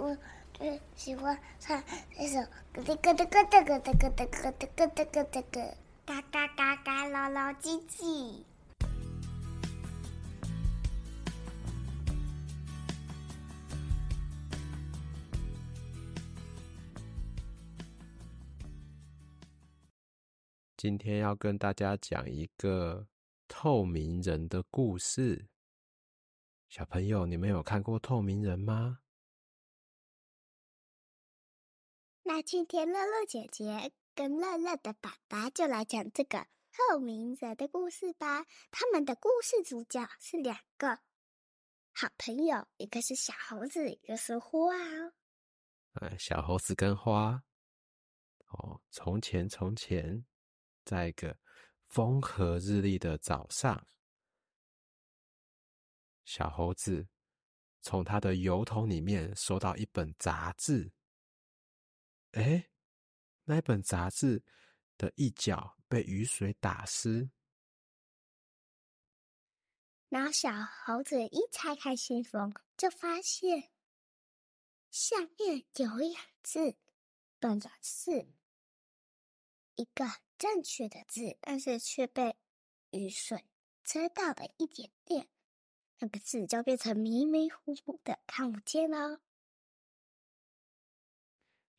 我最喜欢唱这首咯哒咯哒咯哒咯哒咯哒咯哒咯哒咯哒咯，嘎嘎嘎嘎，老老唧唧。今天要跟大家讲一个透明人的故事。小朋友，你们有看过透明人吗？那今天乐乐姐姐跟乐乐的爸爸就来讲这个透明人的故事吧。他们的故事主角是两个好朋友，一个是小猴子，一个是花。哎，小猴子跟花。哦，从前从前，在一个风和日丽的早上，小猴子从他的油桶里面收到一本杂志。哎，那本杂志的一角被雨水打湿，然后小猴子一拆开信封，就发现下面有两字，本来是一个正确的字，但是却被雨水遮到了一点点，那个字就变成迷迷糊糊的，看不见了。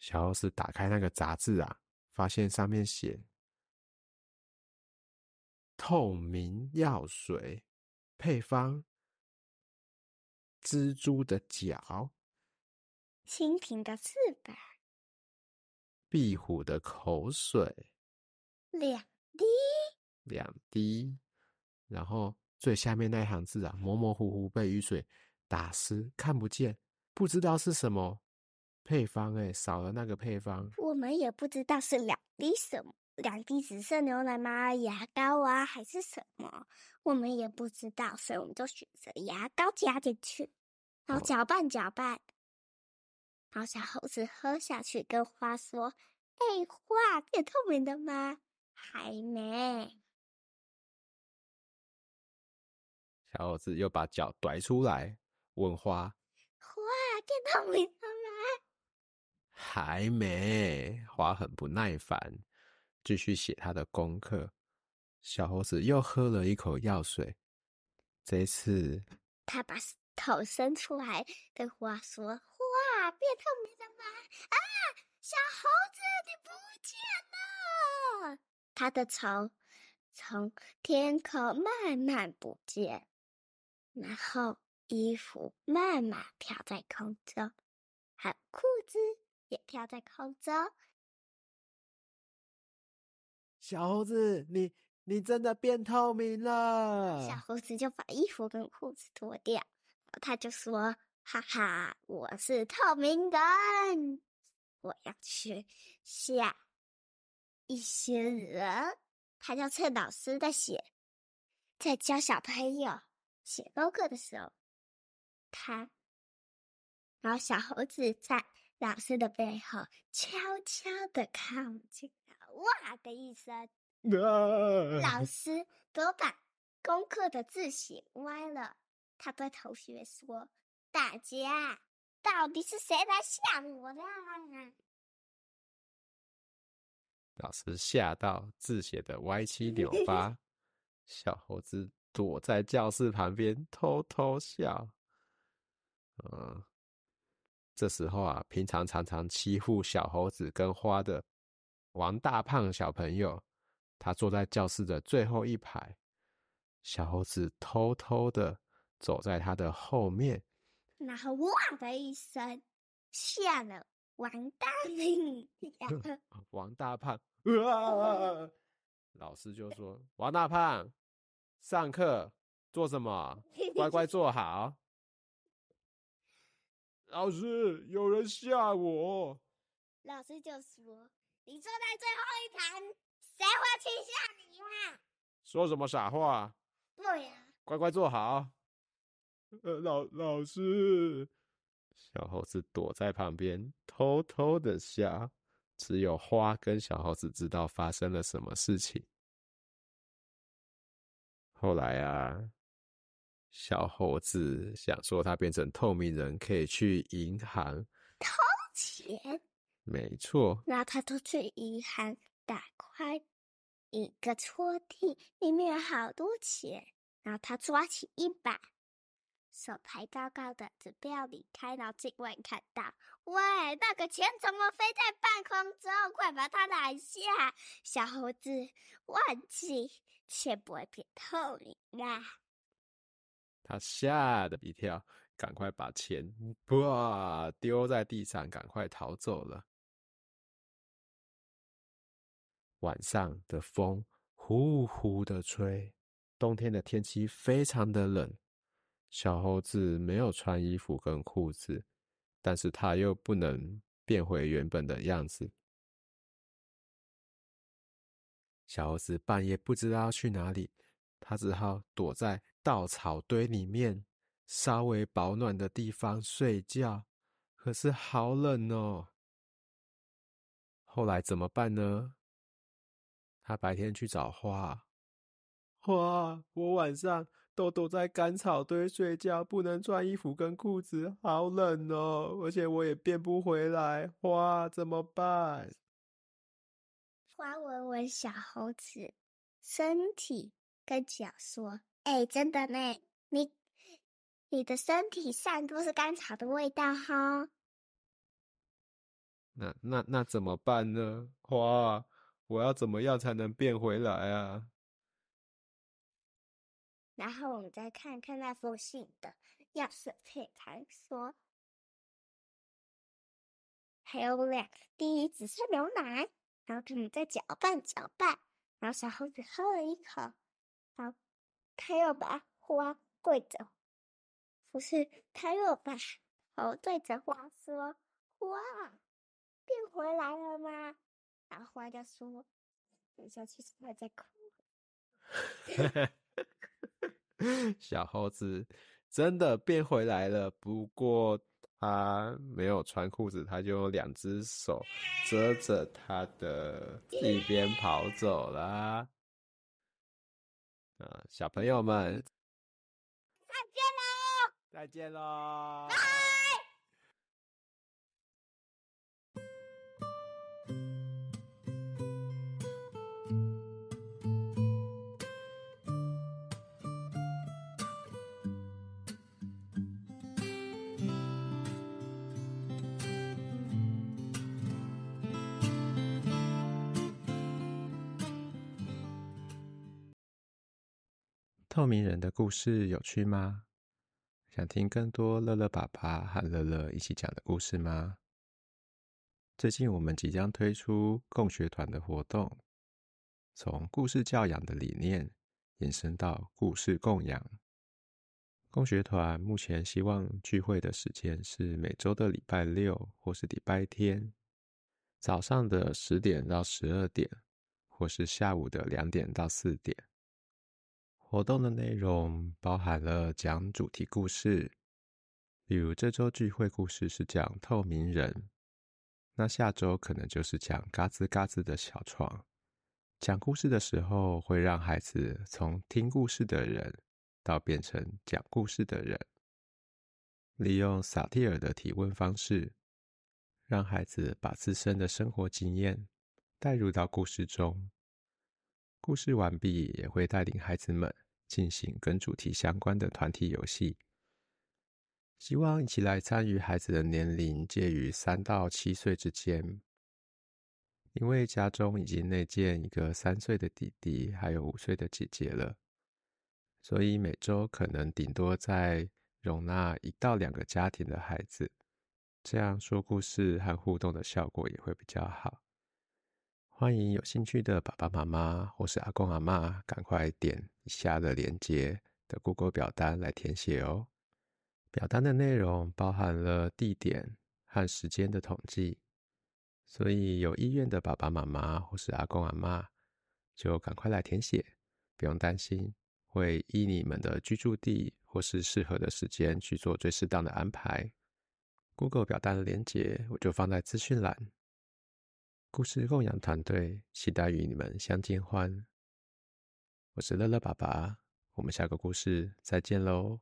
小猴子打开那个杂志啊，发现上面写“透明药水配方：蜘蛛的脚，蜻蜓的翅膀，壁虎的口水，两滴，两滴。”然后最下面那一行字啊，模模糊糊被雨水打湿，看不见，不知道是什么。配方哎，少了那个配方，我们也不知道是两滴什么，两滴紫色牛奶吗？牙膏啊，还是什么？我们也不知道，所以我们就选择牙膏加进去，然后搅拌搅拌，哦、然后小猴子喝下去，跟花说：“哎，花变透明的吗？还没。”小猴子又把脚拽出来，问花：“花变透明了吗？”还没，花很不耐烦，继续写他的功课。小猴子又喝了一口药水，这次他把头伸出来，对花说：“花变透明了吗？”啊，小猴子你不见了！他的头从天空慢慢不见，然后衣服慢慢飘在空中，还有裤子。也飘在空中，小猴子，你你真的变透明了。小猴子就把衣服跟裤子脱掉，他就说：“哈哈，我是透明人，我要去吓一些人。”他就趁老师在写，在教小朋友写功课的时候，他，然后小猴子在。老师的背后悄悄的靠近，哇的一声，老 师都把功课的字写歪了。他对同学说：“大家到底是谁来吓我的？”老师吓到字写的歪七扭八，小猴子躲在教室旁边偷偷笑。嗯。这时候啊，平常常常欺负小猴子跟花的王大胖小朋友，他坐在教室的最后一排。小猴子偷偷的走在他的后面，然后哇的一声，吓了王大胖。王大胖，啊！老师就说：“王大胖，上课做什么？乖乖坐好。”老师，有人吓我。老师就说：“你坐在最后一排，谁会去吓你呀？”说什么傻话？对呀。乖乖坐好。呃，老老师，小猴子躲在旁边偷偷的笑，只有花跟小猴子知道发生了什么事情。后来啊，小猴子想说，他变成透明人可以去银行偷钱。没错。然后他就去银行打开一个抽屉，里面有好多钱。然后他抓起一把，手抬高高的，准备要离开。然后警卫看到，喂，那个钱怎么飞在半空中？快把它拿下！小猴子忘记钱不会变透明啦。他吓得一跳，赶快把钱哇丢在地上，赶快逃走了。晚上的风呼呼的吹，冬天的天气非常的冷。小猴子没有穿衣服跟裤子，但是他又不能变回原本的样子。小猴子半夜不知道去哪里，他只好躲在稻草堆里面，稍微保暖的地方睡觉。可是好冷哦。后来怎么办呢？他白天去找花，花，我晚上。都躲在干草堆睡觉，不能穿衣服跟裤子，好冷哦！而且我也变不回来，花，怎么办？花闻闻小猴子身体，跟脚说：“哎、欸，真的呢，你你的身体上都是甘草的味道哈。”那那那怎么办呢？花，我要怎么样才能变回来啊？然后我们再看看那封信的钥匙配盘，说还有两滴紫色牛奶，然后他们再搅拌搅拌，然后小猴子喝了一口，然后他又把花对着，不是，他又把头对着花说：“花变回来了吗？”然后花就说：“等下，其实他在哭。”小猴子真的变回来了，不过他没有穿裤子，他就用两只手遮着他的 一边跑走了。啊，小朋友们，再见喽！再见喽！透明人的故事有趣吗？想听更多乐乐爸爸和乐乐一起讲的故事吗？最近我们即将推出共学团的活动，从故事教养的理念延伸到故事供养。共学团目前希望聚会的时间是每周的礼拜六或是礼拜天，早上的十点到十二点，或是下午的两点到四点。活动的内容包含了讲主题故事，比如这周聚会故事是讲透明人，那下周可能就是讲嘎吱嘎吱的小床。讲故事的时候会让孩子从听故事的人到变成讲故事的人，利用萨提尔的提问方式，让孩子把自身的生活经验带入到故事中。故事完毕，也会带领孩子们进行跟主题相关的团体游戏。希望一起来参与孩子的年龄介于三到七岁之间，因为家中已经内建一个三岁的弟弟，还有五岁的姐姐了，所以每周可能顶多再容纳一到两个家庭的孩子，这样说故事和互动的效果也会比较好。欢迎有兴趣的爸爸妈妈或是阿公阿妈，赶快点下的链接的 Google 表单来填写哦。表单的内容包含了地点和时间的统计，所以有意愿的爸爸妈妈或是阿公阿妈，就赶快来填写，不用担心，会依你们的居住地或是适合的时间去做最适当的安排。Google 表单的链接我就放在资讯栏。故事供养团队期待与你们相见欢。我是乐乐爸爸，我们下个故事再见喽。